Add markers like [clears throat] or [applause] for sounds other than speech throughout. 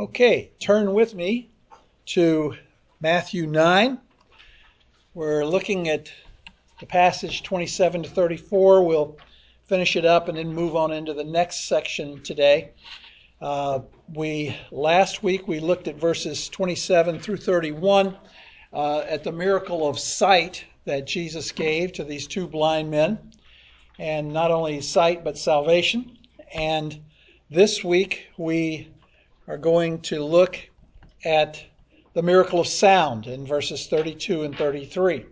Okay, turn with me to Matthew 9. We're looking at the passage 27 to 34. We'll finish it up and then move on into the next section today. Uh, we last week we looked at verses 27 through 31 uh, at the miracle of sight that Jesus gave to these two blind men, and not only sight but salvation. And this week we are going to look at the miracle of sound in verses 32 and 33.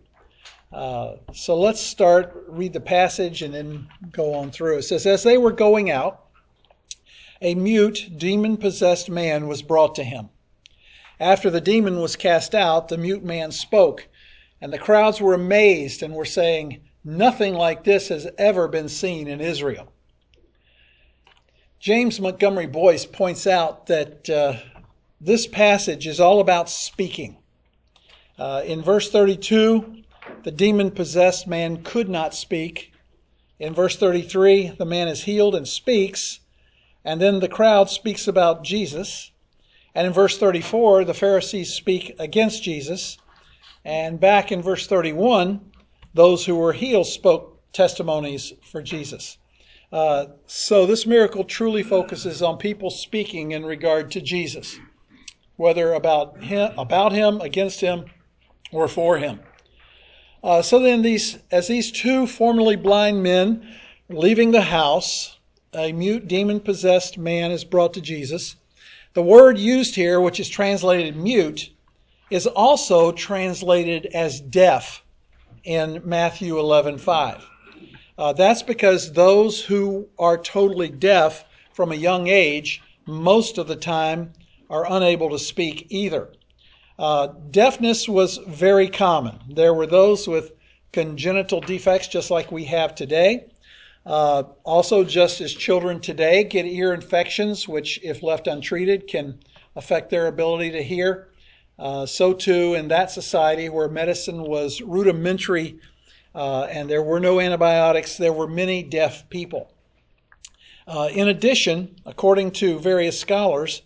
Uh, so let's start, read the passage, and then go on through. It says, As they were going out, a mute, demon possessed man was brought to him. After the demon was cast out, the mute man spoke, and the crowds were amazed and were saying, Nothing like this has ever been seen in Israel. James Montgomery Boice points out that uh, this passage is all about speaking. Uh, in verse 32, the demon possessed man could not speak. In verse 33, the man is healed and speaks. And then the crowd speaks about Jesus. And in verse 34, the Pharisees speak against Jesus. And back in verse 31, those who were healed spoke testimonies for Jesus. Uh, so this miracle truly focuses on people speaking in regard to Jesus, whether about him, about him, against him, or for him. Uh, so then, these as these two formerly blind men leaving the house, a mute demon possessed man is brought to Jesus. The word used here, which is translated mute, is also translated as deaf in Matthew 11 5. Uh, that's because those who are totally deaf from a young age, most of the time, are unable to speak either. Uh, deafness was very common. There were those with congenital defects, just like we have today. Uh, also, just as children today get ear infections, which, if left untreated, can affect their ability to hear, uh, so too in that society where medicine was rudimentary uh, and there were no antibiotics, there were many deaf people. Uh, in addition, according to various scholars,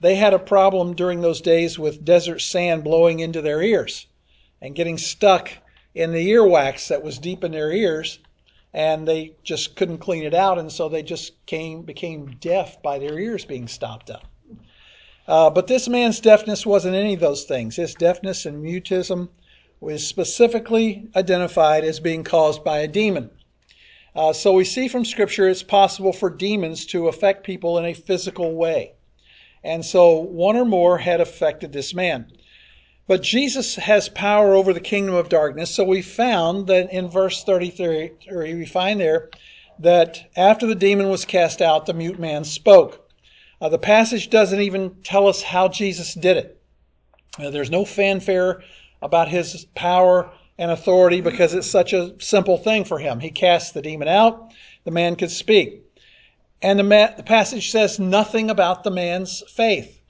they had a problem during those days with desert sand blowing into their ears and getting stuck in the earwax that was deep in their ears and they just couldn't clean it out, and so they just came became deaf by their ears being stopped up. Uh, but this man's deafness wasn't any of those things. His deafness and mutism was specifically identified as being caused by a demon. Uh, so we see from Scripture it's possible for demons to affect people in a physical way. And so one or more had affected this man. But Jesus has power over the kingdom of darkness. So we found that in verse 33, we find there that after the demon was cast out, the mute man spoke. Uh, the passage doesn't even tell us how Jesus did it. Uh, there's no fanfare about his power and authority because it's such a simple thing for him. He cast the demon out, the man could speak. And the, the passage says nothing about the man's faith.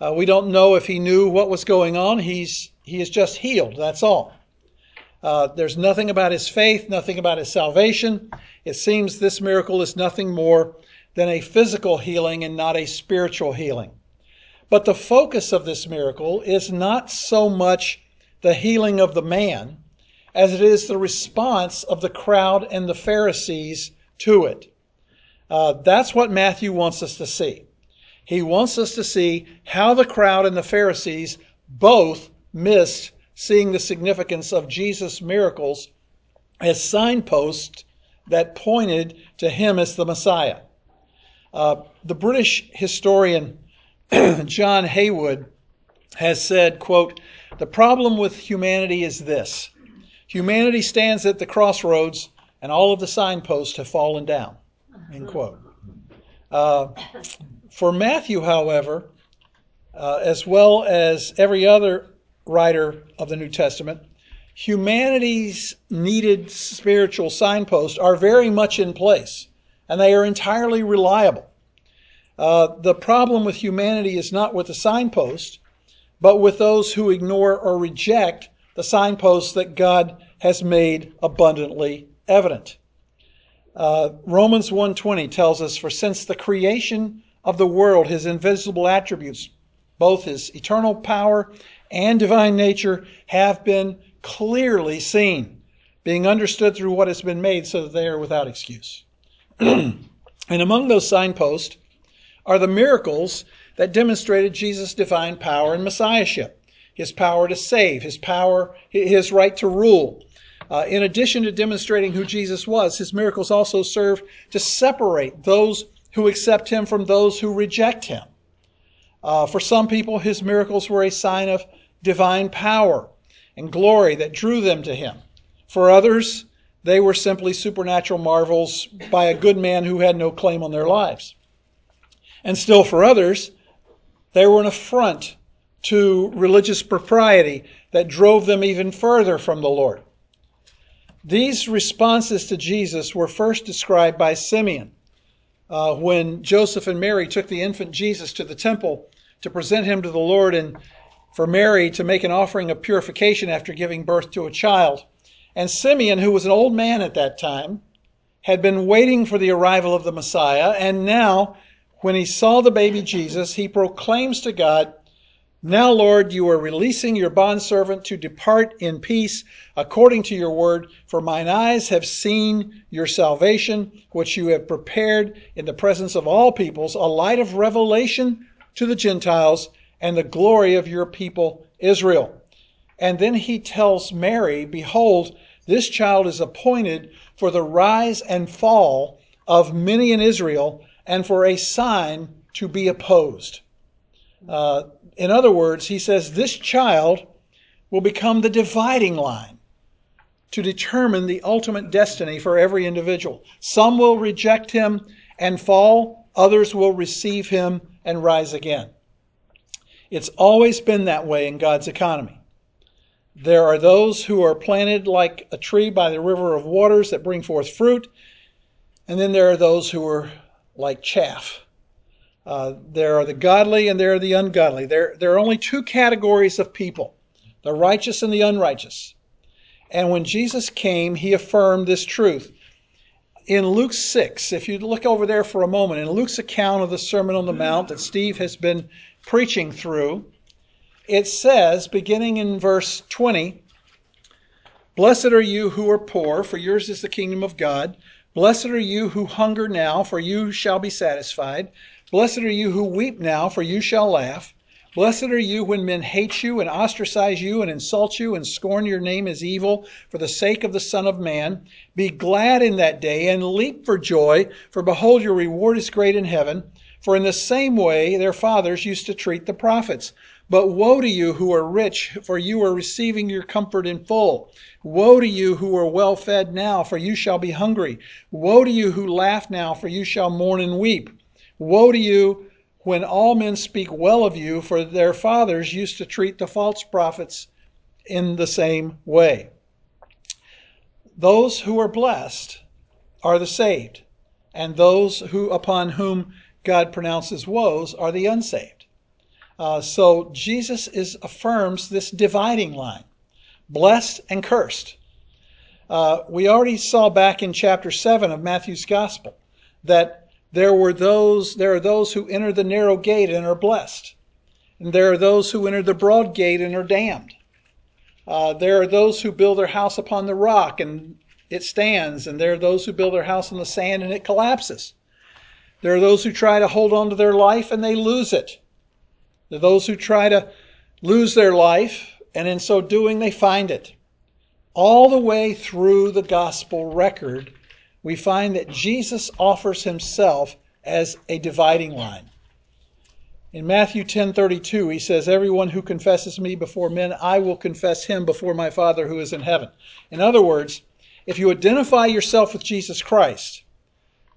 Uh, we don't know if he knew what was going on. He's, he is just healed. That's all. Uh, there's nothing about his faith, nothing about his salvation. It seems this miracle is nothing more than a physical healing and not a spiritual healing. But the focus of this miracle is not so much the healing of the man as it is the response of the crowd and the Pharisees to it. Uh, that's what Matthew wants us to see. He wants us to see how the crowd and the Pharisees both missed seeing the significance of Jesus' miracles as signposts that pointed to him as the Messiah. Uh, the British historian [clears throat] John Haywood has said, quote, the problem with humanity is this. Humanity stands at the crossroads and all of the signposts have fallen down, end quote. Uh, for Matthew, however, uh, as well as every other writer of the New Testament, humanity's needed spiritual signposts are very much in place and they are entirely reliable. Uh, the problem with humanity is not with the signpost, but with those who ignore or reject the signposts that God has made abundantly evident. Uh, Romans 1:20 tells us, "For since the creation of the world, his invisible attributes, both his eternal power and divine nature, have been clearly seen, being understood through what has been made so that they are without excuse. [clears throat] and among those signposts are the miracles that demonstrated Jesus' divine power and messiahship, his power to save, his power, his right to rule. Uh, in addition to demonstrating who Jesus was, his miracles also serve to separate those who accept him from those who reject him. Uh, for some people, his miracles were a sign of divine power and glory that drew them to him. For others, they were simply supernatural marvels by a good man who had no claim on their lives. And still for others, they were an affront to religious propriety that drove them even further from the Lord. These responses to Jesus were first described by Simeon uh, when Joseph and Mary took the infant Jesus to the temple to present him to the Lord and for Mary to make an offering of purification after giving birth to a child. And Simeon, who was an old man at that time, had been waiting for the arrival of the Messiah, and now, when he saw the baby Jesus, he proclaims to God, Now, Lord, you are releasing your bondservant to depart in peace according to your word, for mine eyes have seen your salvation, which you have prepared in the presence of all peoples, a light of revelation to the Gentiles and the glory of your people Israel. And then he tells Mary, Behold, this child is appointed for the rise and fall of many in Israel and for a sign to be opposed. Uh, in other words, he says this child will become the dividing line to determine the ultimate destiny for every individual. Some will reject him and fall, others will receive him and rise again. It's always been that way in God's economy. There are those who are planted like a tree by the river of waters that bring forth fruit, and then there are those who are like chaff. Uh, there are the godly and there are the ungodly. There, there are only two categories of people the righteous and the unrighteous. And when Jesus came, he affirmed this truth. In Luke 6, if you look over there for a moment, in Luke's account of the Sermon on the Mount that Steve has been preaching through, it says, beginning in verse 20, Blessed are you who are poor, for yours is the kingdom of God. Blessed are you who hunger now, for you shall be satisfied. Blessed are you who weep now, for you shall laugh. Blessed are you when men hate you and ostracize you and insult you and scorn your name as evil for the sake of the Son of Man. Be glad in that day and leap for joy, for behold, your reward is great in heaven. For in the same way their fathers used to treat the prophets. But woe to you who are rich, for you are receiving your comfort in full. Woe to you who are well fed now, for you shall be hungry. Woe to you who laugh now, for you shall mourn and weep. Woe to you when all men speak well of you, for their fathers used to treat the false prophets in the same way. Those who are blessed are the saved, and those who upon whom God pronounces woes are the unsaved. Uh, so Jesus is affirms this dividing line, blessed and cursed. Uh, we already saw back in chapter seven of Matthew's gospel that there were those, there are those who enter the narrow gate and are blessed. And there are those who enter the broad gate and are damned. Uh, there are those who build their house upon the rock and it stands, and there are those who build their house on the sand and it collapses. There are those who try to hold on to their life and they lose it. Those who try to lose their life, and in so doing, they find it. All the way through the gospel record, we find that Jesus offers himself as a dividing line. In Matthew 10:32 he says everyone who confesses me before men I will confess him before my Father who is in heaven. In other words, if you identify yourself with Jesus Christ,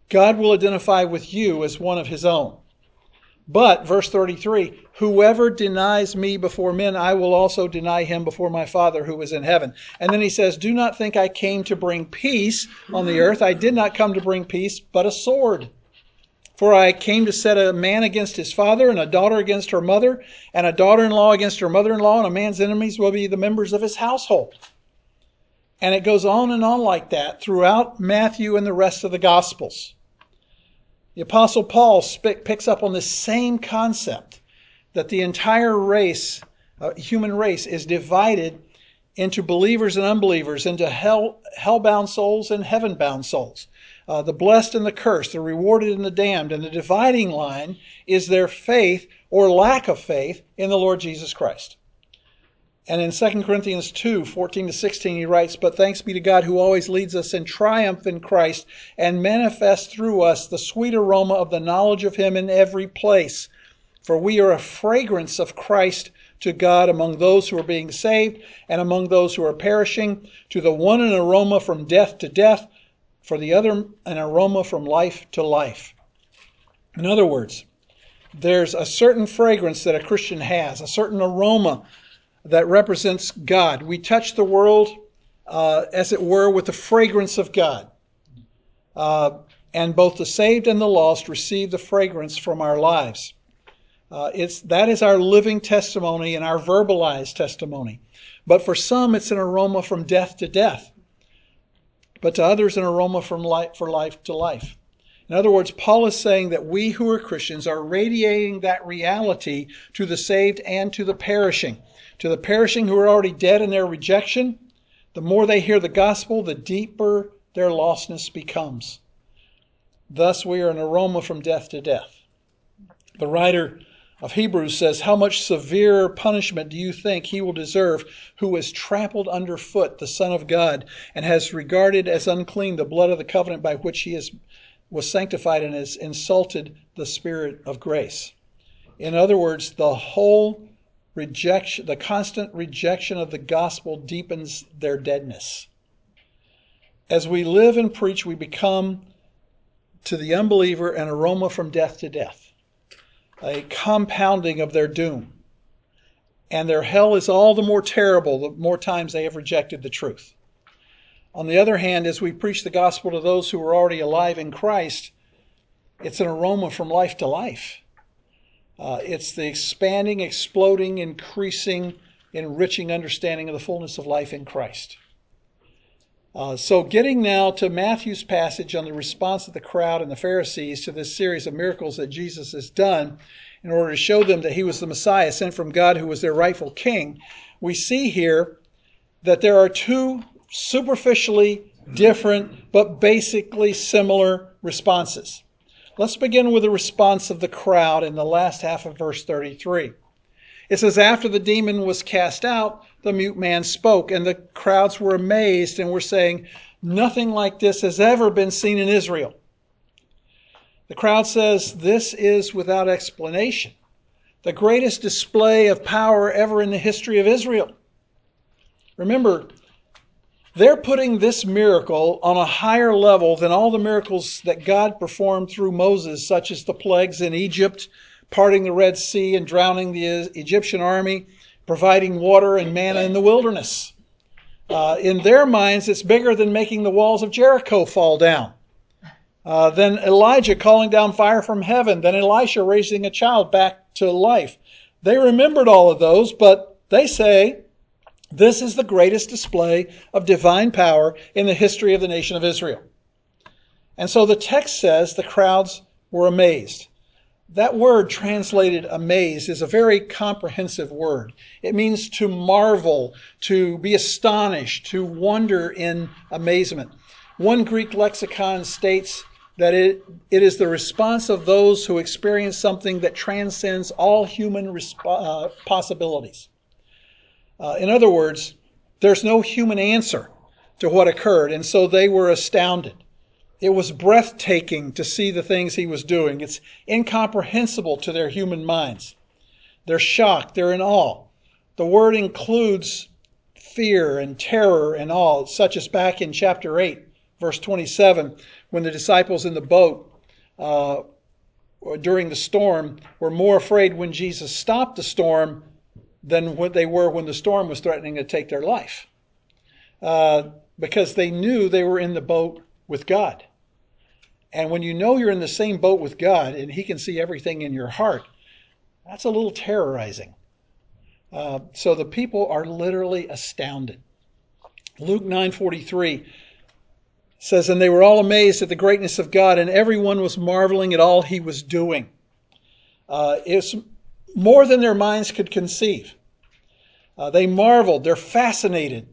God will identify with you as one of his own. But, verse 33, whoever denies me before men, I will also deny him before my Father who is in heaven. And then he says, Do not think I came to bring peace on the earth. I did not come to bring peace, but a sword. For I came to set a man against his father, and a daughter against her mother, and a daughter in law against her mother in law, and a man's enemies will be the members of his household. And it goes on and on like that throughout Matthew and the rest of the Gospels. The Apostle Paul picks up on this same concept that the entire race, uh, human race, is divided into believers and unbelievers, into hell, hell-bound souls and heaven-bound souls. Uh, the blessed and the cursed, the rewarded and the damned. And the dividing line is their faith or lack of faith in the Lord Jesus Christ. And in 2 Corinthians 2, 14 to 16, he writes, But thanks be to God who always leads us in triumph in Christ and manifests through us the sweet aroma of the knowledge of him in every place. For we are a fragrance of Christ to God among those who are being saved and among those who are perishing. To the one an aroma from death to death, for the other an aroma from life to life. In other words, there's a certain fragrance that a Christian has, a certain aroma that represents God. We touch the world, uh, as it were, with the fragrance of God. Uh, and both the saved and the lost receive the fragrance from our lives. Uh, it's, that is our living testimony and our verbalized testimony. But for some, it's an aroma from death to death. But to others, an aroma from life for life to life. In other words, Paul is saying that we who are Christians are radiating that reality to the saved and to the perishing. To the perishing who are already dead in their rejection, the more they hear the gospel, the deeper their lostness becomes. Thus, we are an aroma from death to death. The writer of Hebrews says, How much severe punishment do you think he will deserve who has trampled underfoot the Son of God and has regarded as unclean the blood of the covenant by which he is, was sanctified and has insulted the Spirit of grace? In other words, the whole rejection, the constant rejection of the gospel deepens their deadness. As we live and preach, we become to the unbeliever an aroma from death to death, a compounding of their doom. And their hell is all the more terrible the more times they have rejected the truth. On the other hand, as we preach the gospel to those who are already alive in Christ, it's an aroma from life to life. Uh, it's the expanding, exploding, increasing, enriching understanding of the fullness of life in Christ. Uh, so, getting now to Matthew's passage on the response of the crowd and the Pharisees to this series of miracles that Jesus has done in order to show them that he was the Messiah sent from God who was their rightful king, we see here that there are two superficially different but basically similar responses. Let's begin with the response of the crowd in the last half of verse 33. It says, After the demon was cast out, the mute man spoke, and the crowds were amazed and were saying, Nothing like this has ever been seen in Israel. The crowd says, This is without explanation. The greatest display of power ever in the history of Israel. Remember, they're putting this miracle on a higher level than all the miracles that God performed through Moses, such as the plagues in Egypt, parting the Red Sea and drowning the Egyptian army, providing water and manna in the wilderness. Uh, in their minds, it's bigger than making the walls of Jericho fall down. Uh, than Elijah calling down fire from heaven, Then Elisha raising a child back to life. They remembered all of those, but they say, this is the greatest display of divine power in the history of the nation of Israel. And so the text says the crowds were amazed. That word translated amazed is a very comprehensive word. It means to marvel, to be astonished, to wonder in amazement. One Greek lexicon states that it, it is the response of those who experience something that transcends all human resp- uh, possibilities. Uh, in other words, there's no human answer to what occurred, and so they were astounded. It was breathtaking to see the things he was doing. It's incomprehensible to their human minds. They're shocked, they're in awe. The word includes fear and terror and awe, such as back in chapter 8, verse 27, when the disciples in the boat uh, during the storm were more afraid when Jesus stopped the storm than what they were when the storm was threatening to take their life. Uh, because they knew they were in the boat with God. And when you know you're in the same boat with God and He can see everything in your heart, that's a little terrorizing. Uh, so the people are literally astounded. Luke 9:43 says, And they were all amazed at the greatness of God, and everyone was marveling at all he was doing. Uh, it's more than their minds could conceive. Uh, they marveled, they're fascinated,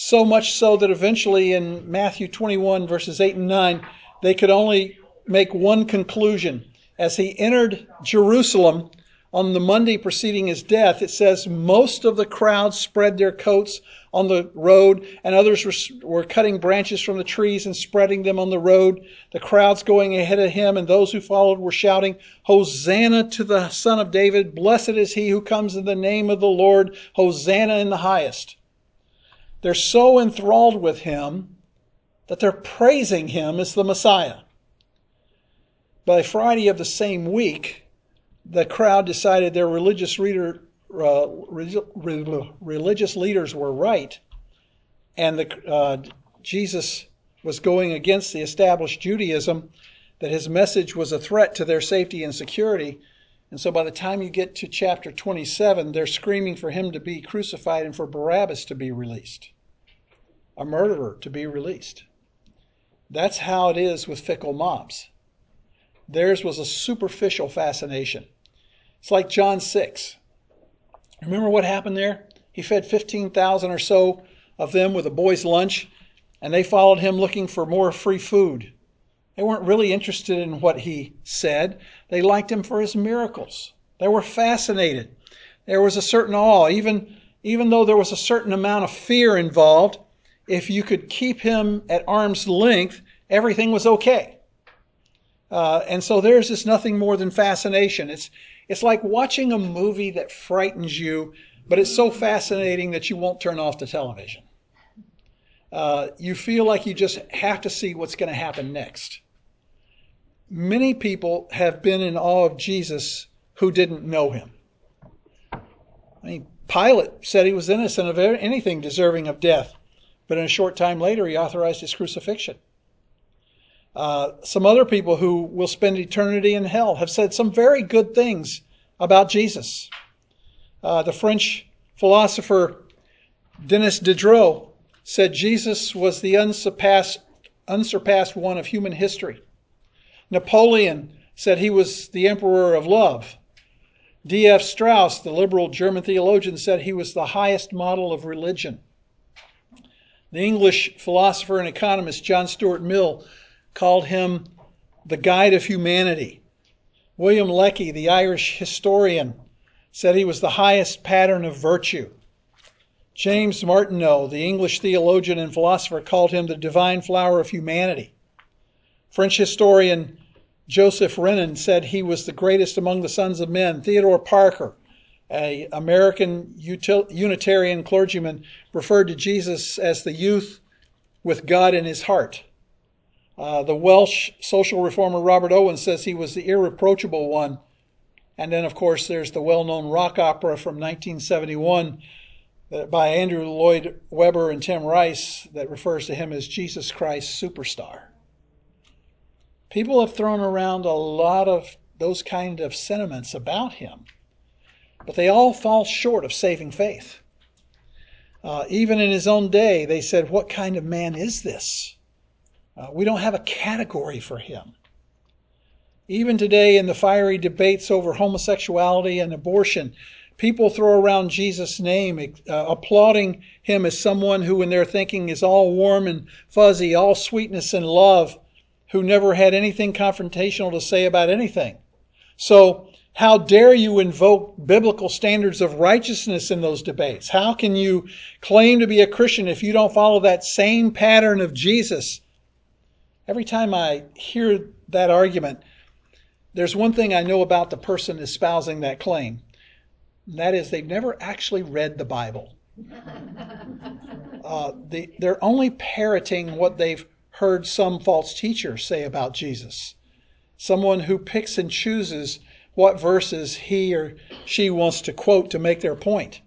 so much so that eventually in Matthew 21, verses 8 and 9, they could only make one conclusion. As he entered Jerusalem on the Monday preceding his death, it says most of the crowd spread their coats on the road, and others were, were cutting branches from the trees and spreading them on the road. The crowds going ahead of him, and those who followed were shouting, Hosanna to the Son of David! Blessed is he who comes in the name of the Lord! Hosanna in the highest! They're so enthralled with him that they're praising him as the Messiah. By Friday of the same week, the crowd decided their religious reader uh, religious leaders were right, and the, uh, Jesus was going against the established Judaism, that his message was a threat to their safety and security. And so by the time you get to chapter 27, they're screaming for him to be crucified and for Barabbas to be released, a murderer to be released. That's how it is with fickle mobs. Theirs was a superficial fascination. It's like John 6. Remember what happened there? He fed 15,000 or so of them with a boy's lunch, and they followed him looking for more free food. They weren't really interested in what he said. They liked him for his miracles. They were fascinated. There was a certain awe, even, even though there was a certain amount of fear involved. If you could keep him at arm's length, everything was okay. Uh, and so there's just nothing more than fascination. It's, it's like watching a movie that frightens you, but it's so fascinating that you won't turn off the television. Uh, you feel like you just have to see what's going to happen next. Many people have been in awe of Jesus who didn't know him. I mean, Pilate said he was innocent of anything deserving of death, but in a short time later, he authorized his crucifixion. Uh, some other people who will spend eternity in hell have said some very good things about Jesus. Uh, the French philosopher Denis Diderot said Jesus was the unsurpassed, unsurpassed one of human history. Napoleon said he was the emperor of love. D.F. Strauss, the liberal German theologian, said he was the highest model of religion. The English philosopher and economist John Stuart Mill called him the guide of humanity. William Lecky, the Irish historian, said he was the highest pattern of virtue. James Martineau, the English theologian and philosopher, called him the divine flower of humanity. French historian Joseph Renan said he was the greatest among the sons of men. Theodore Parker, an American Unitarian clergyman, referred to Jesus as the youth with God in his heart. Uh, the Welsh social reformer Robert Owen says he was the irreproachable one. And then, of course, there's the well known rock opera from 1971 by Andrew Lloyd Webber and Tim Rice that refers to him as Jesus Christ Superstar. People have thrown around a lot of those kind of sentiments about him, but they all fall short of saving faith. Uh, even in his own day, they said, What kind of man is this? Uh, we don't have a category for him. Even today, in the fiery debates over homosexuality and abortion, people throw around Jesus' name, uh, applauding him as someone who, in their thinking, is all warm and fuzzy, all sweetness and love, who never had anything confrontational to say about anything. So, how dare you invoke biblical standards of righteousness in those debates? How can you claim to be a Christian if you don't follow that same pattern of Jesus Every time I hear that argument, there's one thing I know about the person espousing that claim. And that is they've never actually read the Bible. [laughs] Uh, they, they're only parroting what they've heard some false teacher say about Jesus. Someone who picks and chooses what verses he or she wants to quote to make their point.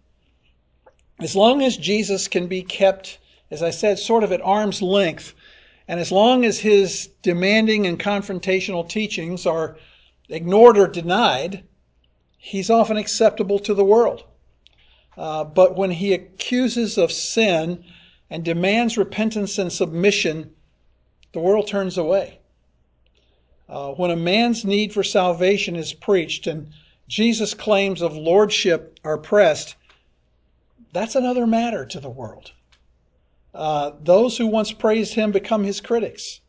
As long as Jesus can be kept, as I said, sort of at arm's length and as long as his demanding and confrontational teachings are ignored or denied, he's often acceptable to the world. Uh, but when he accuses of sin and demands repentance and submission, the world turns away. Uh, when a man's need for salvation is preached and Jesus' claims of lordship are pressed, that's another matter to the world. Uh, those who once praised him become his critics.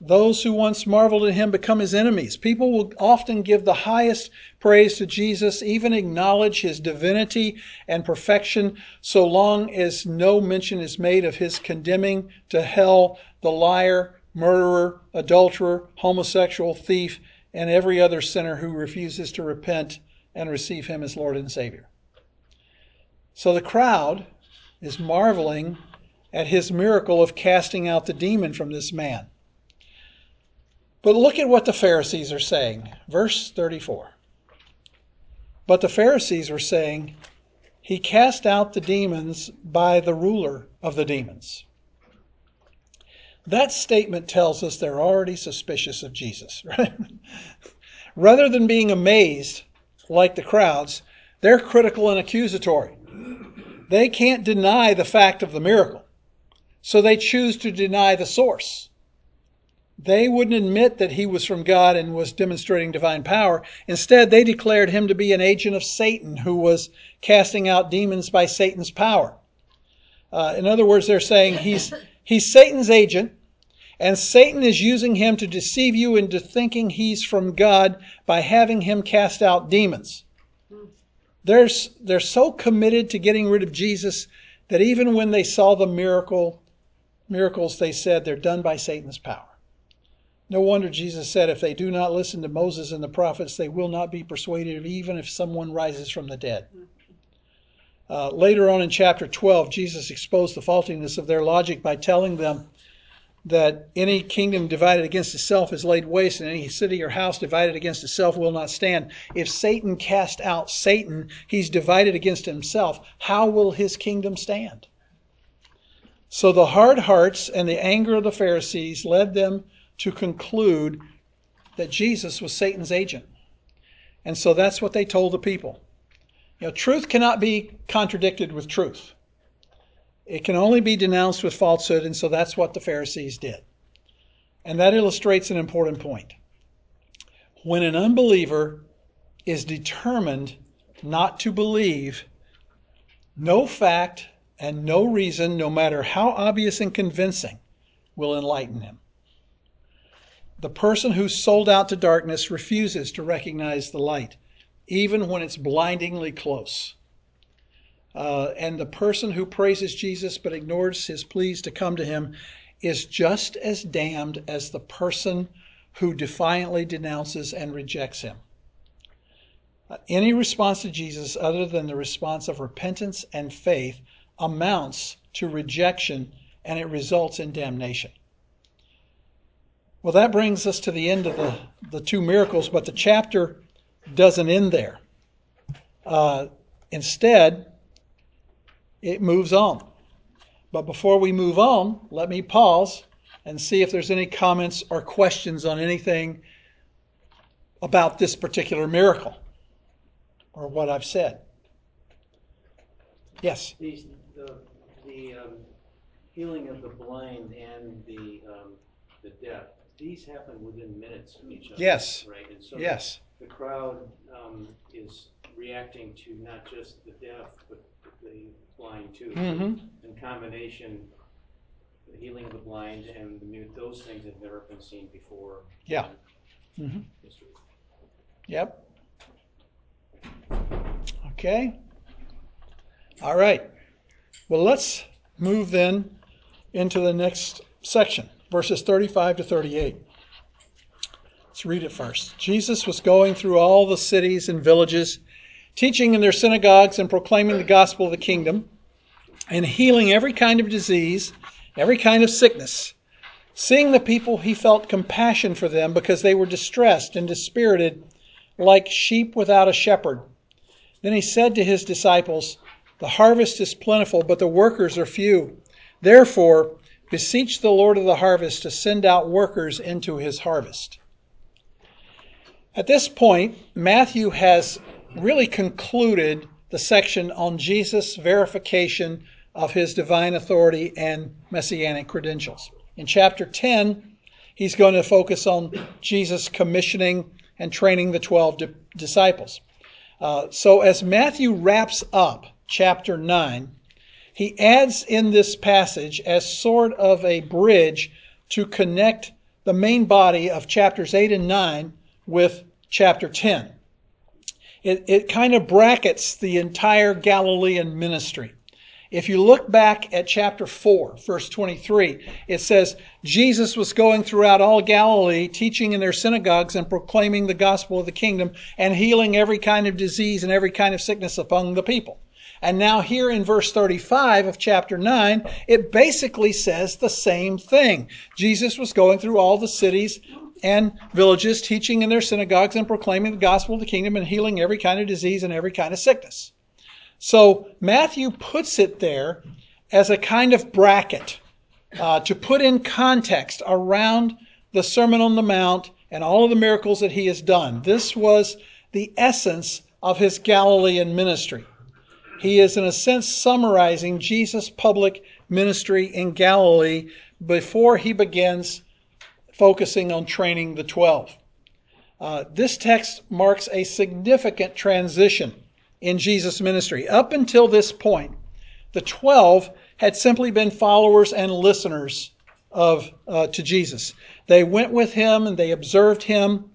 Those who once marveled at him become his enemies. People will often give the highest praise to Jesus, even acknowledge his divinity and perfection, so long as no mention is made of his condemning to hell the liar, murderer, adulterer, homosexual, thief, and every other sinner who refuses to repent and receive him as Lord and Savior. So the crowd is marveling at his miracle of casting out the demon from this man. But look at what the Pharisees are saying. Verse 34. But the Pharisees were saying, He cast out the demons by the ruler of the demons. That statement tells us they're already suspicious of Jesus, [laughs] right? Rather than being amazed like the crowds, they're critical and accusatory. They can't deny the fact of the miracle, so they choose to deny the source. They wouldn't admit that he was from God and was demonstrating divine power. Instead, they declared him to be an agent of Satan who was casting out demons by Satan's power. Uh, in other words, they're saying he's, he's Satan's agent, and Satan is using him to deceive you into thinking he's from God by having him cast out demons. They're, they're so committed to getting rid of Jesus that even when they saw the miracle, miracles, they said they're done by Satan's power. No wonder Jesus said, If they do not listen to Moses and the prophets, they will not be persuaded, even if someone rises from the dead. Uh, later on in chapter 12, Jesus exposed the faultiness of their logic by telling them that any kingdom divided against itself is laid waste, and any city or house divided against itself will not stand. If Satan cast out Satan, he's divided against himself. How will his kingdom stand? So the hard hearts and the anger of the Pharisees led them to conclude that Jesus was Satan's agent. And so that's what they told the people. You know, truth cannot be contradicted with truth. It can only be denounced with falsehood, and so that's what the Pharisees did. And that illustrates an important point. When an unbeliever is determined not to believe, no fact and no reason, no matter how obvious and convincing, will enlighten him. The person who's sold out to darkness refuses to recognize the light, even when it's blindingly close. Uh, and the person who praises Jesus but ignores his pleas to come to him is just as damned as the person who defiantly denounces and rejects him. Uh, any response to Jesus other than the response of repentance and faith amounts to rejection and it results in damnation. Well, that brings us to the end of the, the two miracles, but the chapter doesn't end there. Uh, instead, it moves on. But before we move on, let me pause and see if there's any comments or questions on anything about this particular miracle or what I've said. Yes? The, the, the um, healing of the blind and the, um, the deaf these happen within minutes of each other. Yes. Right, and so Yes. the crowd um, is reacting to not just the deaf, but the blind too. Mhm. In combination, the healing of the blind and the mute, those things have never been seen before. Yeah. Mhm. history. Yep. Okay. All right. Well, let's move then into the next section, verses 35 to 38. Let's read it first. Jesus was going through all the cities and villages, teaching in their synagogues and proclaiming the gospel of the kingdom, and healing every kind of disease, every kind of sickness. Seeing the people, he felt compassion for them because they were distressed and dispirited, like sheep without a shepherd. Then he said to his disciples, The harvest is plentiful, but the workers are few. Therefore, beseech the Lord of the harvest to send out workers into his harvest. At this point, Matthew has really concluded the section on Jesus' verification of his divine authority and messianic credentials. In chapter 10, he's going to focus on Jesus commissioning and training the 12 di- disciples. Uh, so as Matthew wraps up chapter 9, he adds in this passage as sort of a bridge to connect the main body of chapters 8 and 9 with chapter 10. It, it kind of brackets the entire Galilean ministry. If you look back at chapter 4, verse 23, it says, Jesus was going throughout all Galilee, teaching in their synagogues and proclaiming the gospel of the kingdom and healing every kind of disease and every kind of sickness among the people. And now here in verse 35 of chapter 9, it basically says the same thing. Jesus was going through all the cities and villages, teaching in their synagogues and proclaiming the gospel of the kingdom and healing every kind of disease and every kind of sickness. So Matthew puts it there as a kind of bracket uh, to put in context around the Sermon on the Mount and all of the miracles that he has done. This was the essence of his Galilean ministry. He is, in a sense, summarizing Jesus' public ministry in Galilee before he begins focusing on training the 12. Uh, this text marks a significant transition in Jesus' ministry. Up until this point, the 12 had simply been followers and listeners of uh, to Jesus. They went with him and they observed him,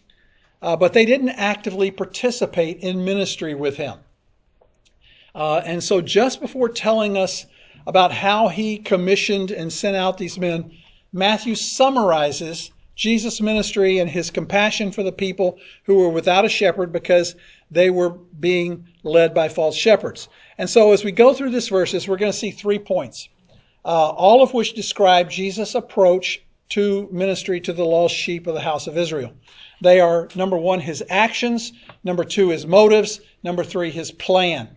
uh, but they didn't actively participate in ministry with him. Uh, and so, just before telling us about how he commissioned and sent out these men, Matthew summarizes Jesus' ministry and his compassion for the people who were without a shepherd because they were being led by false shepherds. And so, as we go through these verses, we're going to see three points, uh, all of which describe Jesus' approach to ministry to the lost sheep of the house of Israel. They are number one, his actions, number two, his motives, number three, his plan.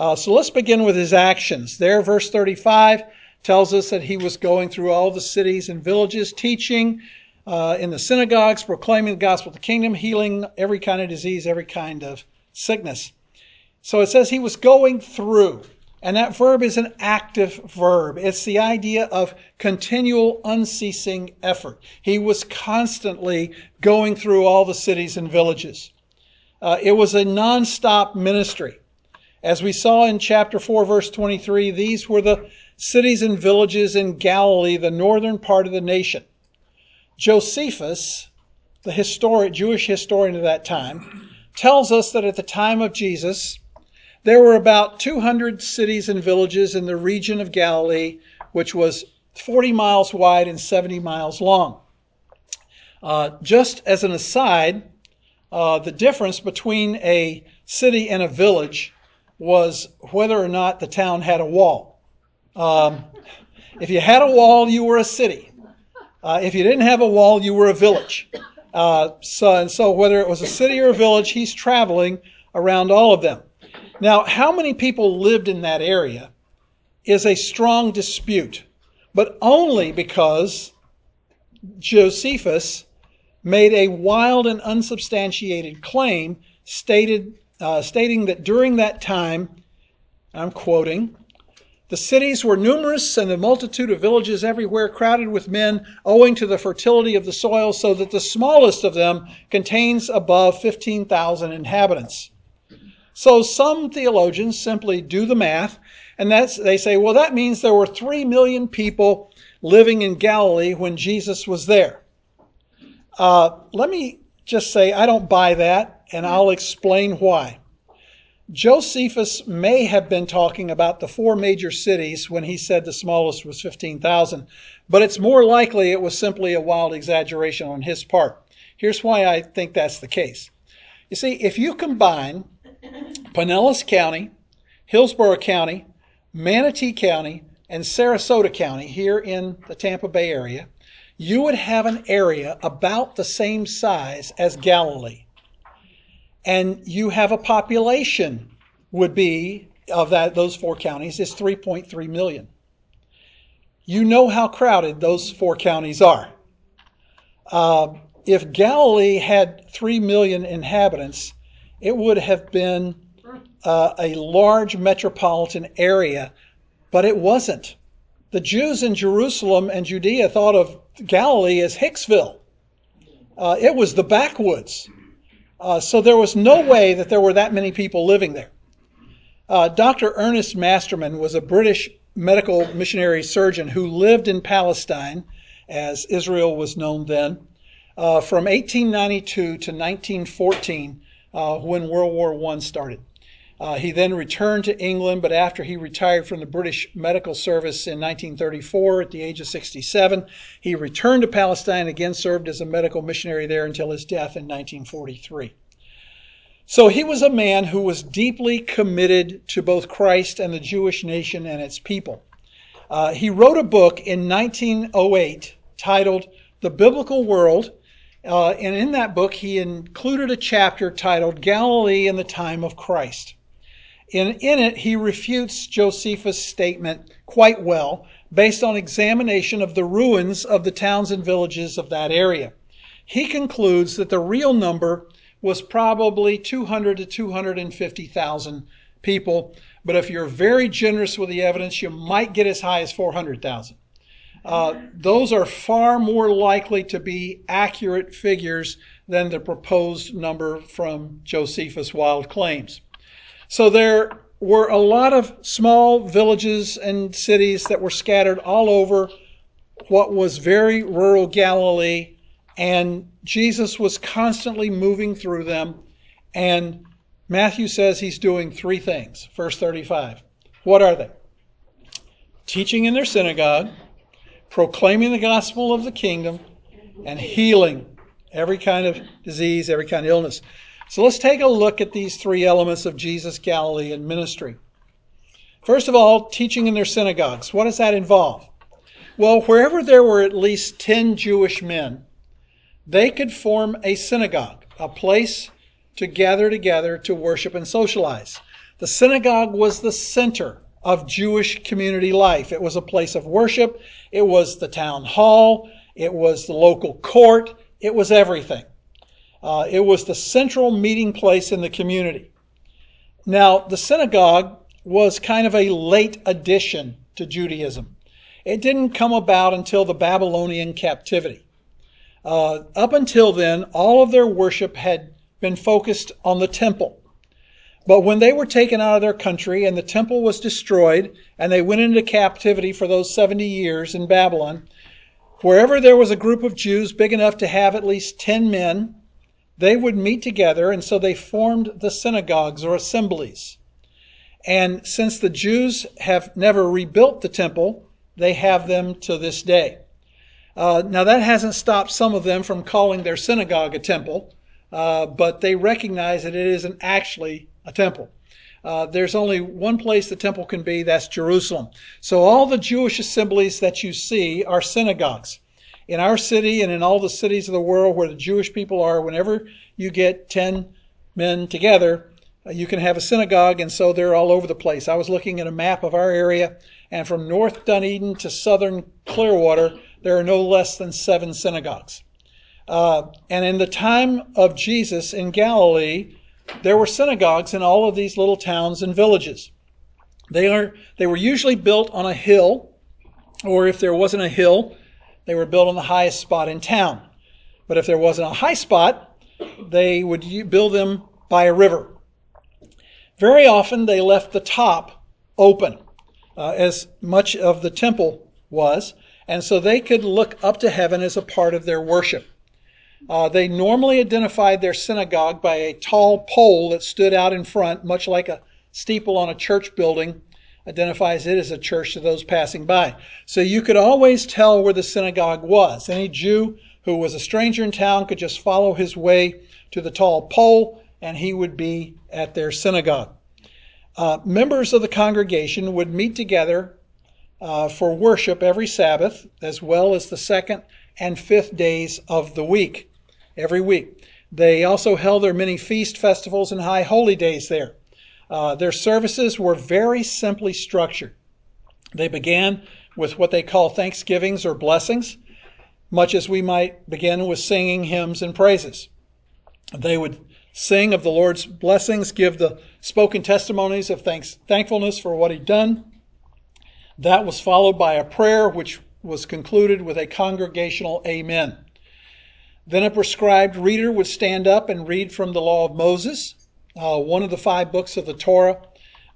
Uh, so let's begin with his actions. There, verse 35 tells us that he was going through all the cities and villages, teaching uh, in the synagogues, proclaiming the gospel of the kingdom, healing every kind of disease, every kind of sickness. So it says he was going through. And that verb is an active verb. It's the idea of continual, unceasing effort. He was constantly going through all the cities and villages. Uh, it was a nonstop ministry. As we saw in chapter 4, verse 23, these were the cities and villages in Galilee, the northern part of the nation. Josephus, the historic, Jewish historian of that time, tells us that at the time of Jesus, there were about 200 cities and villages in the region of Galilee, which was 40 miles wide and 70 miles long. Uh, just as an aside, uh, the difference between a city and a village was whether or not the town had a wall. Um, if you had a wall, you were a city. Uh, if you didn't have a wall, you were a village. Uh, so, and so, whether it was a city or a village, he's traveling around all of them. Now, how many people lived in that area is a strong dispute, but only because Josephus made a wild and unsubstantiated claim stated, uh, stating that during that time, I'm quoting, the cities were numerous and the multitude of villages everywhere crowded with men owing to the fertility of the soil so that the smallest of them contains above 15,000 inhabitants. So some theologians simply do the math, and they say, well, that means there were 3 million people living in Galilee when Jesus was there. Uh, let me just say, I don't buy that, and I'll explain why. Josephus may have been talking about the four major cities when he said the smallest was 15,000, but it's more likely it was simply a wild exaggeration on his part. Here's why I think that's the case. You see, if you combine Pinellas County, Hillsborough County, Manatee County, and Sarasota County here in the Tampa Bay area, you would have an area about the same size as Galilee. And you have a population would be of that those four counties is 3.3 million. You know how crowded those four counties are. Uh, if Galilee had 3 million inhabitants, it would have been uh, a large metropolitan area, but it wasn't. The Jews in Jerusalem and Judea thought of Galilee as Hicksville. Uh, it was the backwoods. Uh, so there was no way that there were that many people living there. Uh, Dr. Ernest Masterman was a British medical missionary surgeon who lived in Palestine, as Israel was known then, uh, from 1892 to 1914 uh, when World War I started. Uh, he then returned to England, but after he retired from the British Medical Service in 1934 at the age of 67, he returned to Palestine, and again served as a medical missionary there until his death in 1943. So he was a man who was deeply committed to both Christ and the Jewish nation and its people. Uh, he wrote a book in 1908 titled The Biblical World, uh, and in that book he included a chapter titled Galilee in the Time of Christ. In, in it, he refutes Josephus' statement quite well based on examination of the ruins of the towns and villages of that area. He concludes that the real number was probably 200 to 250,000 people, but if you're very generous with the evidence, you might get as high as 400,000. Uh, those are far more likely to be accurate figures than the proposed number from Josephus' wild claims. So there were a lot of small villages and cities that were scattered all over what was very rural Galilee, and Jesus was constantly moving through them. And Matthew says he's doing three things. Verse 35. What are they? Teaching in their synagogue, proclaiming the gospel of the kingdom, and healing every kind of disease, every kind of illness. So let's take a look at these three elements of Jesus' Galilean ministry. First of all, teaching in their synagogues. What does that involve? Well, wherever there were at least 10 Jewish men, they could form a synagogue, a place to gather together to worship and socialize. The synagogue was the center of Jewish community life. It was a place of worship. It was the town hall. It was the local court. It was everything. Uh, it was the central meeting place in the community. Now, the synagogue was kind of a late addition to Judaism. It didn't come about until the Babylonian captivity. Uh, up until then, all of their worship had been focused on the temple. But when they were taken out of their country and the temple was destroyed and they went into captivity for those 70 years in Babylon, wherever there was a group of Jews big enough to have at least 10 men, they would meet together, and so they formed the synagogues or assemblies. And since the Jews have never rebuilt the temple, they have them to this day. Uh, now, that hasn't stopped some of them from calling their synagogue a temple, uh, but they recognize that it isn't actually a temple. Uh, there's only one place the temple can be, that's Jerusalem. So all the Jewish assemblies that you see are synagogues in our city and in all the cities of the world where the Jewish people are, whenever you get 10 men together, uh, you can have a synagogue, and so they're all over the place. I was looking at a map of our area, and from North Dunedin to southern Clearwater, there are no less than seven synagogues. Uh, and in the time of Jesus in Galilee, there were synagogues in all of these little towns and villages. They are they were usually built on a hill, or if there wasn't a hill, they were built on the highest spot in town. But if there wasn't a high spot, they would build them by a river. Very often they left the top open, uh, as much of the temple was, and so they could look up to heaven as a part of their worship. Uh, they normally identified their synagogue by a tall pole that stood out in front, much like a steeple on a church building, identifies it as a church to those passing by. So you could always tell where the synagogue was. Any Jew who was a stranger in town could just follow his way to the tall pole and he would be at their synagogue. Uh, members of the congregation would meet together uh, for worship every Sabbath, as well as the second and fifth days of the week, every week. They also held their many feast festivals and high holy days there. Uh, their services were very simply structured. They began with what they call thanksgivings or blessings, much as we might begin with singing hymns and praises. They would sing of the Lord's blessings, give the spoken testimonies of thanks, thankfulness for what he'd done. That was followed by a prayer, which was concluded with a congregational amen. Then a prescribed reader would stand up and read from the law of Moses, uh, one of the five books of the Torah,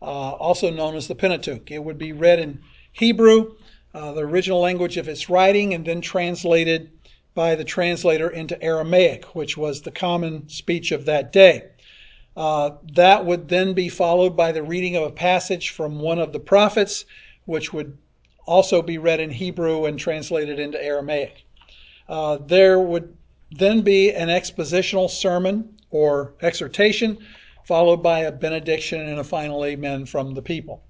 uh, also known as the Pentateuch. It would be read in Hebrew, uh, the original language of its writing, and then translated by the translator into Aramaic, which was the common speech of that day. Uh, that would then be followed by the reading of a passage from one of the prophets, which would also be read in Hebrew and translated into Aramaic. Uh, there would then be an expositional sermon or exhortation, followed by a benediction and a final amen from the people.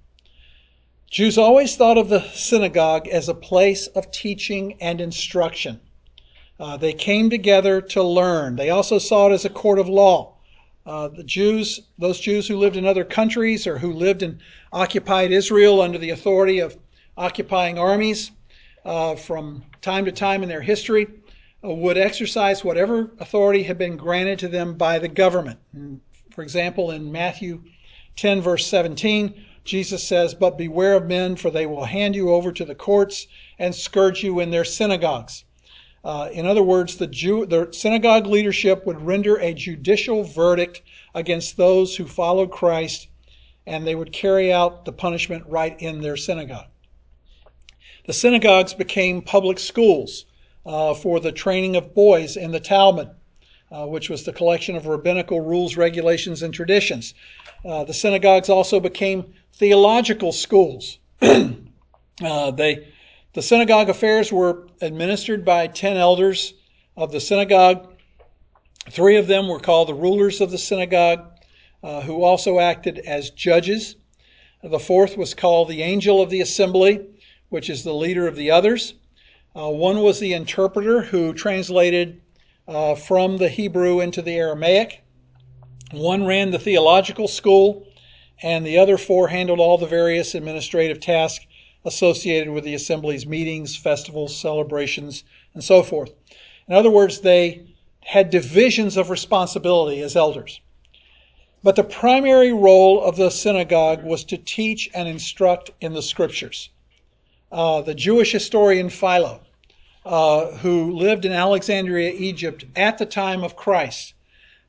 Jews always thought of the synagogue as a place of teaching and instruction. Uh, they came together to learn. They also saw it as a court of law. Uh, the Jews, those Jews who lived in other countries or who lived in occupied Israel under the authority of occupying armies uh, from time to time in their history, uh, would exercise whatever authority had been granted to them by the government. For example, in Matthew 10, verse 17, Jesus says, But beware of men, for they will hand you over to the courts and scourge you in their synagogues. Uh, in other words, the, Jew, the synagogue leadership would render a judicial verdict against those who followed Christ, and they would carry out the punishment right in their synagogue. The synagogues became public schools uh, for the training of boys in the Talmud, uh, which was the collection of rabbinical rules, regulations, and traditions. Uh, the synagogues also became theological schools. [clears throat] Uh, they the synagogue affairs were administered by 10 elders of the synagogue. Three of them were called the rulers of the synagogue, uh, who also acted as judges. The fourth was called the angel of the assembly, which is the leader of the others. Uh, one was the interpreter who translated uh, from the Hebrew into the Aramaic. One ran the theological school, and the other four handled all the various administrative tasks associated with the assembly's meetings, festivals, celebrations, and so forth. In other words, they had divisions of responsibility as elders. But the primary role of the synagogue was to teach and instruct in the scriptures. Uh, the Jewish historian Philo, uh, who lived in Alexandria, Egypt at the time of Christ,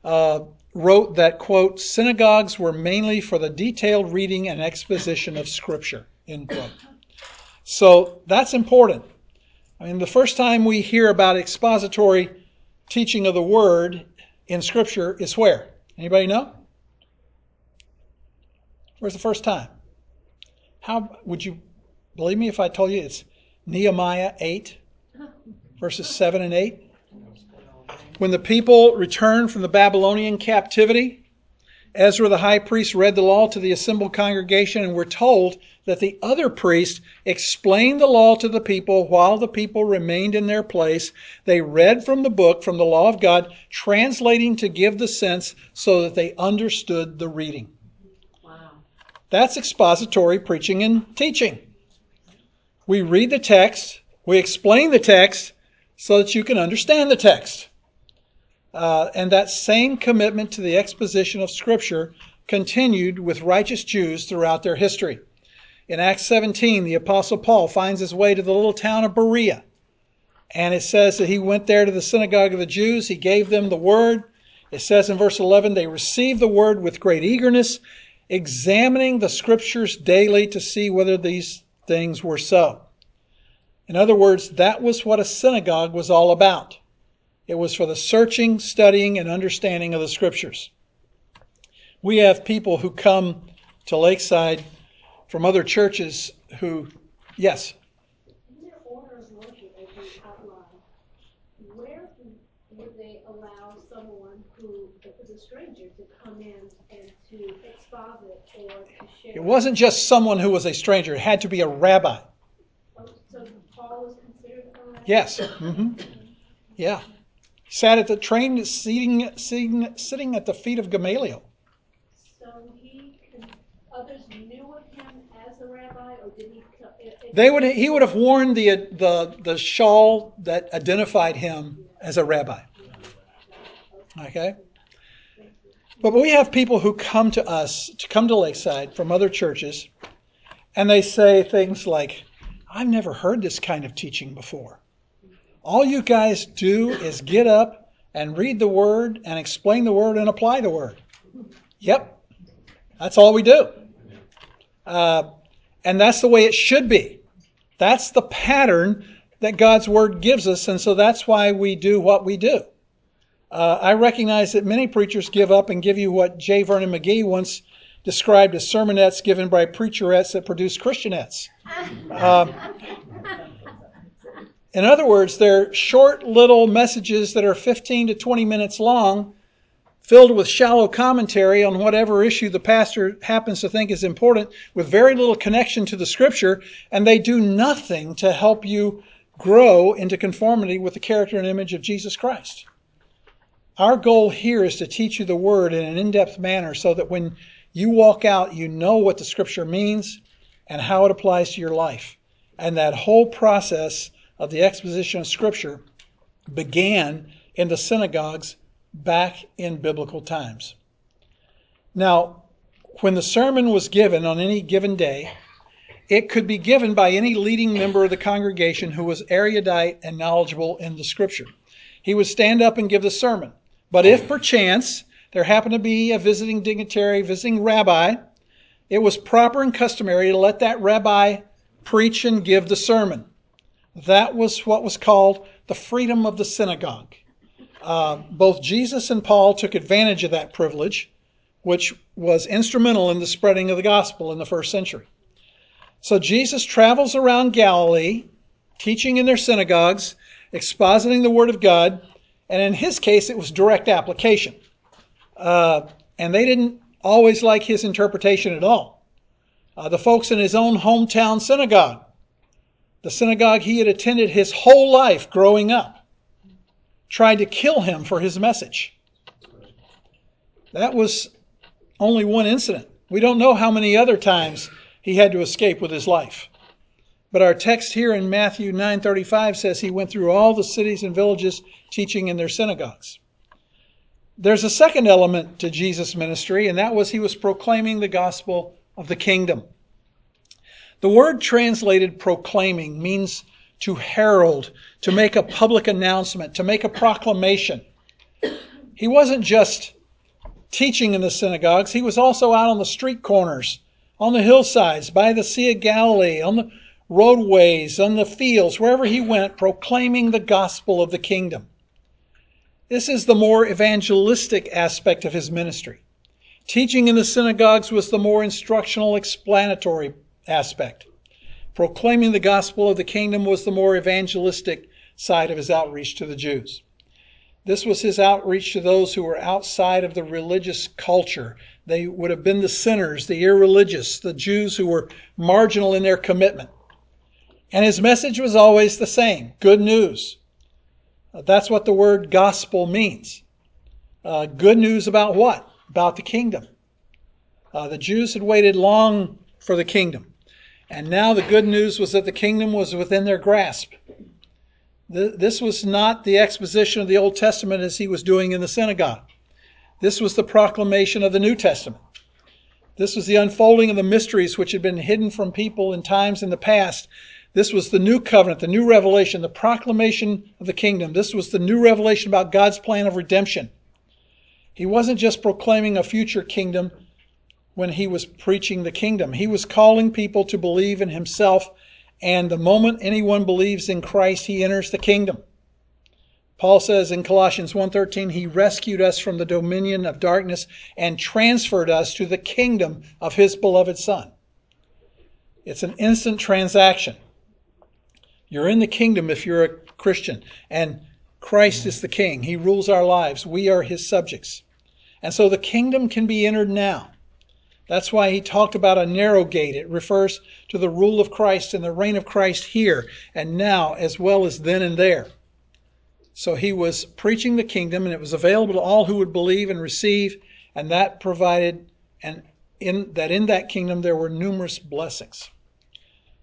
uh, wrote that, quote, synagogues were mainly for the detailed reading and exposition of scripture, end quote. So that's important. I mean, the first time we hear about expository teaching of the word in Scripture is where? Anybody know? Where's the first time? How would you believe me if I told you it's Nehemiah 8, verses 7 and 8? When the people returned from the Babylonian captivity, Ezra the high priest read the law to the assembled congregation, and we're told that the other priest explained the law to the people while the people remained in their place. They read from the book, from the law of God, translating to give the sense so that they understood the reading. Wow. That's expository preaching and teaching. We read the text, we explain the text so that you can understand the text. Uh, and that same commitment to the exposition of Scripture continued with righteous Jews throughout their history. In Acts 17, the Apostle Paul finds his way to the little town of Berea. And it says that he went there to the synagogue of the Jews. He gave them the word. It says in verse 11, they received the word with great eagerness, examining the scriptures daily to see whether these things were so. In other words, that was what a synagogue was all about. It was for the searching, studying, and understanding of the scriptures. We have people who come to Lakeside from other churches who, yes? Their order of worship, as you where would they allow someone who is a stranger to come in and to exposit or to share? It wasn't just someone who was a stranger, it had to be a rabbi. Oh, so Paul was considered a rabbi? Yes. Mm-hmm. Yeah. Sat at the train, sitting, sitting, sitting at the feet of Gamaliel. So he, others knew of him as a rabbi, or did he? They would he would have worn the the the shawl that identified him as a rabbi. Okay? But we have people who come to us, to come to Lakeside from other churches, and they say things like, I've never heard this kind of teaching before. All you guys do is get up and read the word and explain the word and apply the word. Yep, that's all we do. Uh, and that's the way it should be. That's the pattern that God's word gives us, and so that's why we do what we do. Uh, I recognize that many preachers give up and give you what J. Vernon McGee once described as sermonettes given by preacherettes that produce Christianettes. [laughs] Uh, in other words, they're short little messages that are 15 to 20 minutes long, filled with shallow commentary on whatever issue the pastor happens to think is important, with very little connection to the scripture, and they do nothing to help you grow into conformity with the character and image of Jesus Christ. Our goal here is to teach you the word in an in depth manner so that when you walk out, you know what the scripture means and how it applies to your life. And that whole process of the exposition of scripture began in the synagogues back in biblical times. Now, when the sermon was given on any given day, it could be given by any leading member of the congregation who was erudite and knowledgeable in the scripture. He would stand up and give the sermon. But if perchance there happened to be a visiting dignitary, visiting rabbi, it was proper and customary to let that rabbi preach and give the sermon. That was what was called the freedom of the synagogue. Uh, both Jesus and Paul took advantage of that privilege, which was instrumental in the spreading of the gospel in the first century. So Jesus travels around Galilee, teaching in their synagogues, expositing the Word of God, and in his case, it was direct application. Uh, and they didn't always like his interpretation at all. Uh, the folks in his own hometown synagogue, the synagogue he had attended his whole life growing up, tried to kill him for his message. That was only one incident. We don't know how many other times he had to escape with his life. But our text here in Matthew 9:35 says he went through all the cities and villages teaching in their synagogues. There's a second element to Jesus' ministry, and that was he was proclaiming the gospel of the kingdom. The word translated proclaiming means to herald, to make a public announcement, to make a proclamation. He wasn't just teaching in the synagogues, he was also out on the street corners, on the hillsides, by the Sea of Galilee, on the roadways, on the fields, wherever he went, proclaiming the gospel of the kingdom. This is the more evangelistic aspect of his ministry. Teaching in the synagogues was the more instructional, explanatory aspect. Proclaiming the gospel of the kingdom was the more evangelistic side of his outreach to the Jews. This was his outreach to those who were outside of the religious culture. They would have been the sinners, the irreligious, the Jews who were marginal in their commitment. And his message was always the same good news. Uh, that's what the word gospel means. Uh, good news about what? About the kingdom. Uh, the Jews had waited long for the kingdom. And now the good news was that the kingdom was within their grasp. This was not the exposition of the Old Testament as he was doing in the synagogue. This was the proclamation of the New Testament. This was the unfolding of the mysteries which had been hidden from people in times in the past this was the new covenant, the new revelation, the proclamation of the kingdom. This was the new revelation about God's plan of redemption. He wasn't just proclaiming a future kingdom when he was preaching the kingdom. He was calling people to believe in himself, and the moment anyone believes in Christ, he enters the kingdom. Paul says in Colossians 1:13, he rescued us from the dominion of darkness and transferred us to the kingdom of his beloved son. It's an instant transaction. You're in the kingdom if you're a Christian, and Christ is the king. He rules our lives. We are his subjects. And so the kingdom can be entered now. That's why he talked about a narrow gate. It refers to the rule of Christ and the reign of Christ here and now, as well as then and there. So he was preaching the kingdom, and it was available to all who would believe and receive, and that provided and in that in that kingdom there were numerous blessings.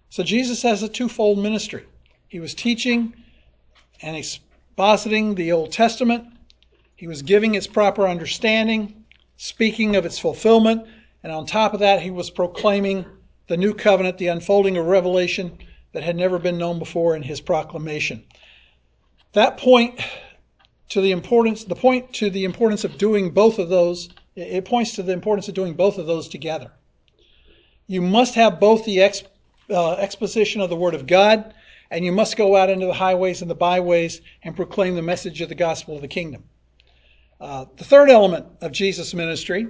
So Jesus has a twofold ministry. He was teaching and expositing the Old Testament. He was giving its proper understanding, speaking of its fulfillment, and on top of that, he was proclaiming the new covenant, the unfolding of revelation that had never been known before in his proclamation. That point to the importance, the point to the importance of doing both of those, it points to the importance of doing both of those together. You must have both the ex, uh, exposition of the Word of God, and you must go out into the highways and the byways and proclaim the message of the gospel of the kingdom. Uh, the third element of Jesus' ministry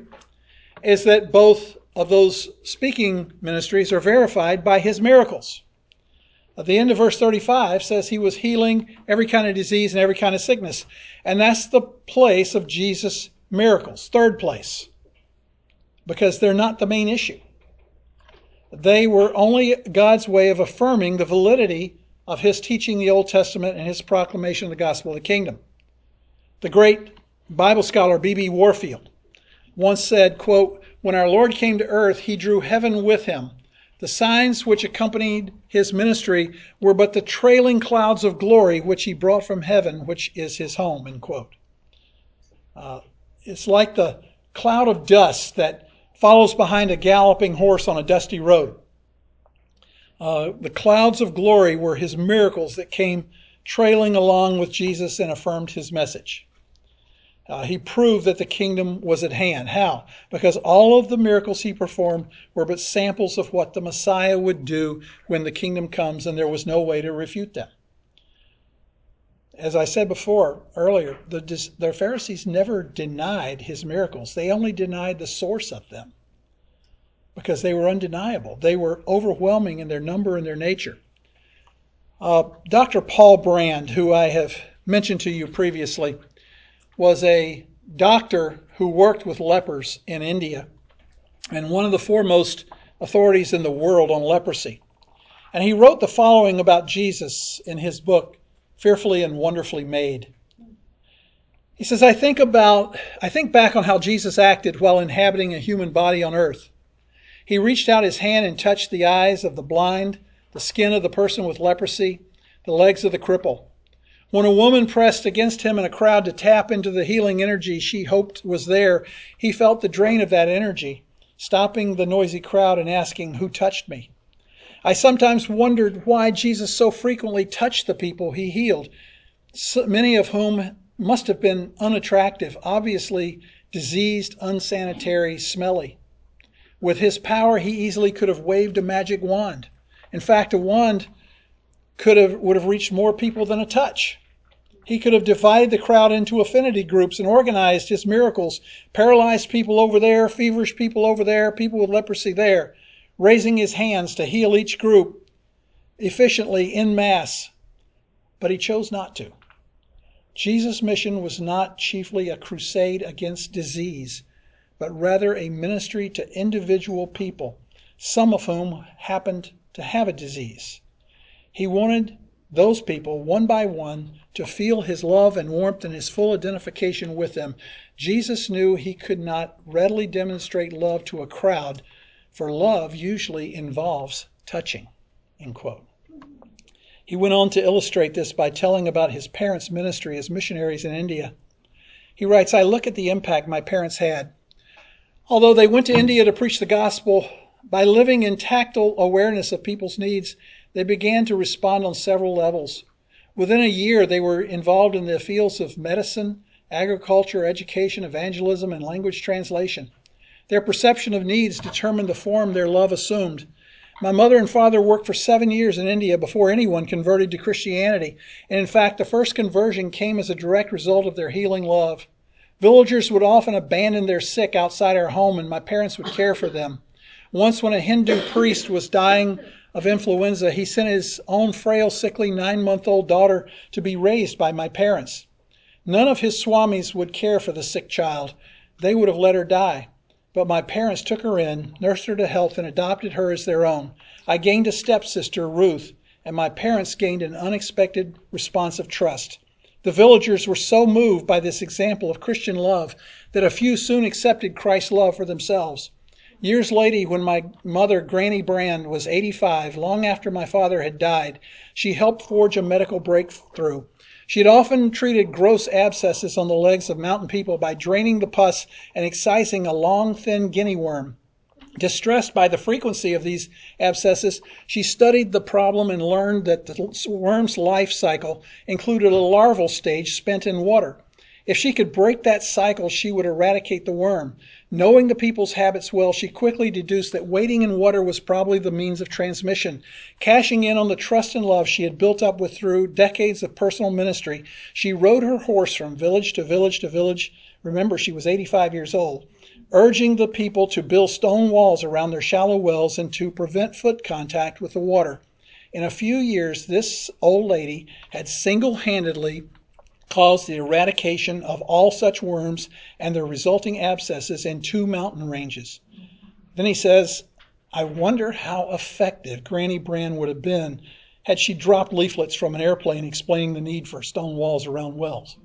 is that both of those speaking ministries are verified by his miracles. At the end of verse 35 says he was healing every kind of disease and every kind of sickness. And that's the place of Jesus' miracles, third place, because they're not the main issue. They were only God's way of affirming the validity of his teaching the Old Testament and his proclamation of the gospel of the kingdom. The great Bible scholar B.B. Warfield once said, quote, When our Lord came to earth, he drew heaven with him the signs which accompanied his ministry were but the trailing clouds of glory which he brought from heaven, which is his home. End quote. Uh, it's like the cloud of dust that follows behind a galloping horse on a dusty road. Uh, the clouds of glory were his miracles that came trailing along with Jesus and affirmed his message. Uh, he proved that the kingdom was at hand. How? Because all of the miracles he performed were but samples of what the Messiah would do when the kingdom comes, and there was no way to refute them. As I said before earlier, the, the Pharisees never denied his miracles, they only denied the source of them because they were undeniable. They were overwhelming in their number and their nature. Uh, Dr. Paul Brand, who I have mentioned to you previously, was a doctor who worked with lepers in India and one of the foremost authorities in the world on leprosy. And he wrote the following about Jesus in his book, Fearfully and Wonderfully Made. He says, I think about, I think back on how Jesus acted while inhabiting a human body on earth. He reached out his hand and touched the eyes of the blind, the skin of the person with leprosy, the legs of the cripple. When a woman pressed against him in a crowd to tap into the healing energy she hoped was there, he felt the drain of that energy, stopping the noisy crowd and asking, Who touched me? I sometimes wondered why Jesus so frequently touched the people he healed, many of whom must have been unattractive, obviously diseased, unsanitary, smelly. With his power, he easily could have waved a magic wand. In fact, a wand could have would have reached more people than a touch. He could have divided the crowd into affinity groups and organized his miracles, paralyzed people over there, feverish people over there, people with leprosy there, raising his hands to heal each group efficiently in mass. But he chose not to. Jesus' mission was not chiefly a crusade against disease, but rather a ministry to individual people, some of whom happened to have a disease. He wanted those people, one by one, to feel his love and warmth and his full identification with them. Jesus knew he could not readily demonstrate love to a crowd, for love usually involves touching. He went on to illustrate this by telling about his parents' ministry as missionaries in India. He writes, I look at the impact my parents had. Although they went to India to preach the gospel, by living in tactile awareness of people's needs, they began to respond on several levels. Within a year, they were involved in the fields of medicine, agriculture, education, evangelism, and language translation. Their perception of needs determined the form their love assumed. My mother and father worked for seven years in India before anyone converted to Christianity, and in fact, the first conversion came as a direct result of their healing love. Villagers would often abandon their sick outside our home, and my parents would care for them. Once, when a Hindu priest was dying of influenza, he sent his own frail, sickly nine month old daughter to be raised by my parents. None of his swamis would care for the sick child. They would have let her die. But my parents took her in, nursed her to health, and adopted her as their own. I gained a stepsister, Ruth, and my parents gained an unexpected response of trust. The villagers were so moved by this example of Christian love that a few soon accepted Christ's love for themselves. Years later, when my mother, Granny Brand, was 85, long after my father had died, she helped forge a medical breakthrough. She had often treated gross abscesses on the legs of mountain people by draining the pus and excising a long, thin guinea worm. Distressed by the frequency of these abscesses, she studied the problem and learned that the worm's life cycle included a larval stage spent in water. If she could break that cycle, she would eradicate the worm. Knowing the people's habits well, she quickly deduced that wading in water was probably the means of transmission. Cashing in on the trust and love she had built up with through decades of personal ministry, she rode her horse from village to village to village. Remember, she was 85 years old, urging the people to build stone walls around their shallow wells and to prevent foot contact with the water. In a few years, this old lady had single handedly caused the eradication of all such worms and their resulting abscesses in two mountain ranges. Then he says, I wonder how effective Granny Brand would have been had she dropped leaflets from an airplane explaining the need for stone walls around wells.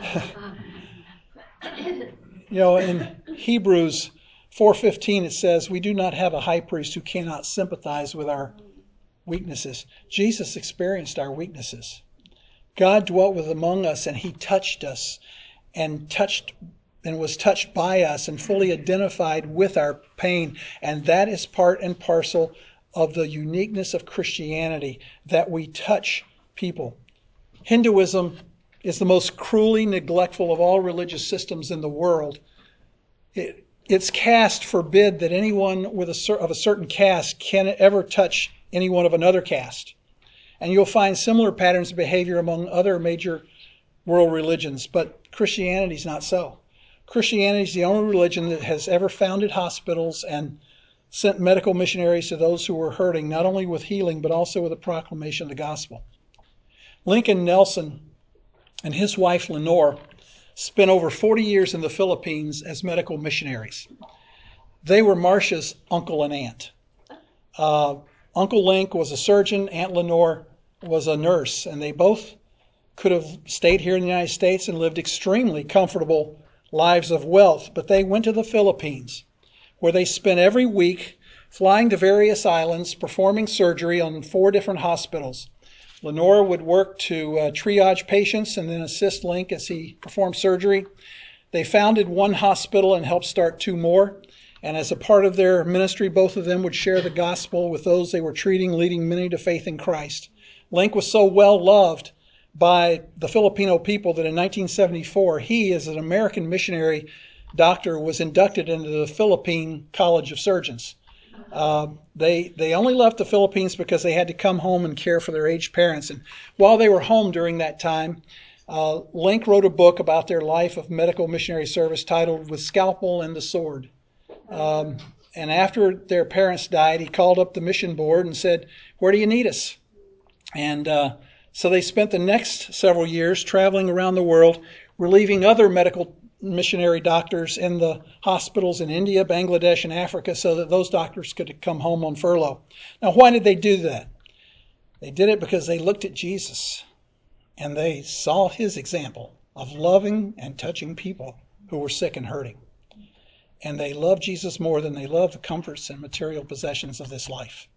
[laughs] you know, in Hebrews 4:15 it says, "We do not have a high priest who cannot sympathize with our weaknesses." Jesus experienced our weaknesses. God dwelt with among us and he touched us and touched and was touched by us and fully identified with our pain. And that is part and parcel of the uniqueness of Christianity that we touch people. Hinduism is the most cruelly neglectful of all religious systems in the world. It, its caste forbid that anyone with a, of a certain caste can ever touch anyone of another caste. And you'll find similar patterns of behavior among other major world religions, but Christianity is not so. Christianity is the only religion that has ever founded hospitals and sent medical missionaries to those who were hurting, not only with healing, but also with the proclamation of the gospel. Lincoln Nelson and his wife Lenore spent over 40 years in the Philippines as medical missionaries. They were Marcia's uncle and aunt. Uh, uncle Link was a surgeon, Aunt Lenore was a nurse, and they both could have stayed here in the United States and lived extremely comfortable lives of wealth, but they went to the Philippines, where they spent every week flying to various islands, performing surgery on four different hospitals. Lenora would work to uh, triage patients and then assist Link as he performed surgery. They founded one hospital and helped start two more. And as a part of their ministry, both of them would share the gospel with those they were treating, leading many to faith in Christ. Link was so well loved by the Filipino people that in 1974, he, as an American missionary doctor, was inducted into the Philippine College of Surgeons. Uh, they they only left the Philippines because they had to come home and care for their aged parents. And while they were home during that time, uh, Link wrote a book about their life of medical missionary service titled "With Scalpel and the Sword." Um, and after their parents died, he called up the mission board and said, "Where do you need us?" And uh, so they spent the next several years traveling around the world, relieving other medical missionary doctors in the hospitals in India, Bangladesh, and Africa so that those doctors could come home on furlough. Now, why did they do that? They did it because they looked at Jesus and they saw his example of loving and touching people who were sick and hurting. And they loved Jesus more than they loved the comforts and material possessions of this life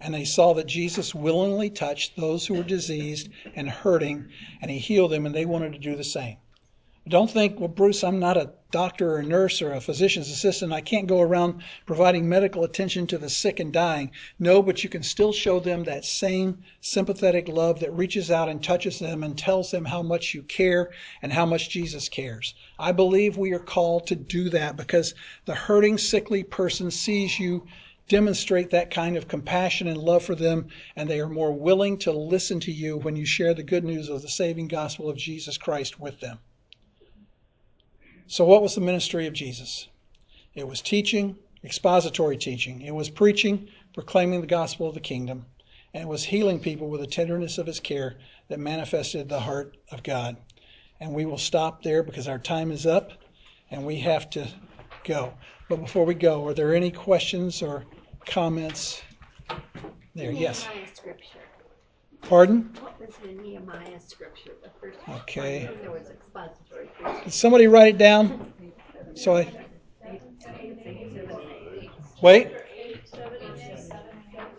and they saw that Jesus willingly touched those who were diseased and hurting, and he healed them, and they wanted to do the same. Don't think, well, Bruce, I'm not a doctor or a nurse or a physician's assistant. I can't go around providing medical attention to the sick and dying. No, but you can still show them that same sympathetic love that reaches out and touches them and tells them how much you care and how much Jesus cares. I believe we are called to do that because the hurting, sickly person sees you demonstrate that kind of compassion and love for them, and they are more willing to listen to you when you share the good news of the saving gospel of Jesus Christ with them. So, what was the ministry of Jesus? It was teaching, expository teaching, it was preaching, proclaiming the gospel of the kingdom, and it was healing people with the tenderness of his care that manifested the heart of God. And we will stop there because our time is up and we have to go. But before we go, are there any questions or comments? There, yes. Nehemiah scripture. Pardon? What was the Nehemiah scripture? The first one. Okay. There was expository. Did somebody write it down? So I wait.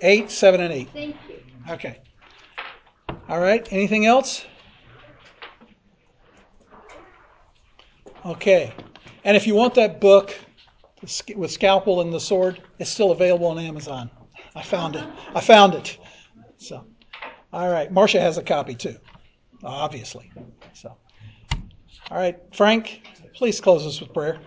Eight, seven, and eight. Thank you. Okay. All right. Anything else? Okay. And if you want that book with Scalpel and the Sword, it's still available on Amazon. I found it. I found it. So, all right. Marcia has a copy too, obviously. So, All right, Frank, please close us with prayer.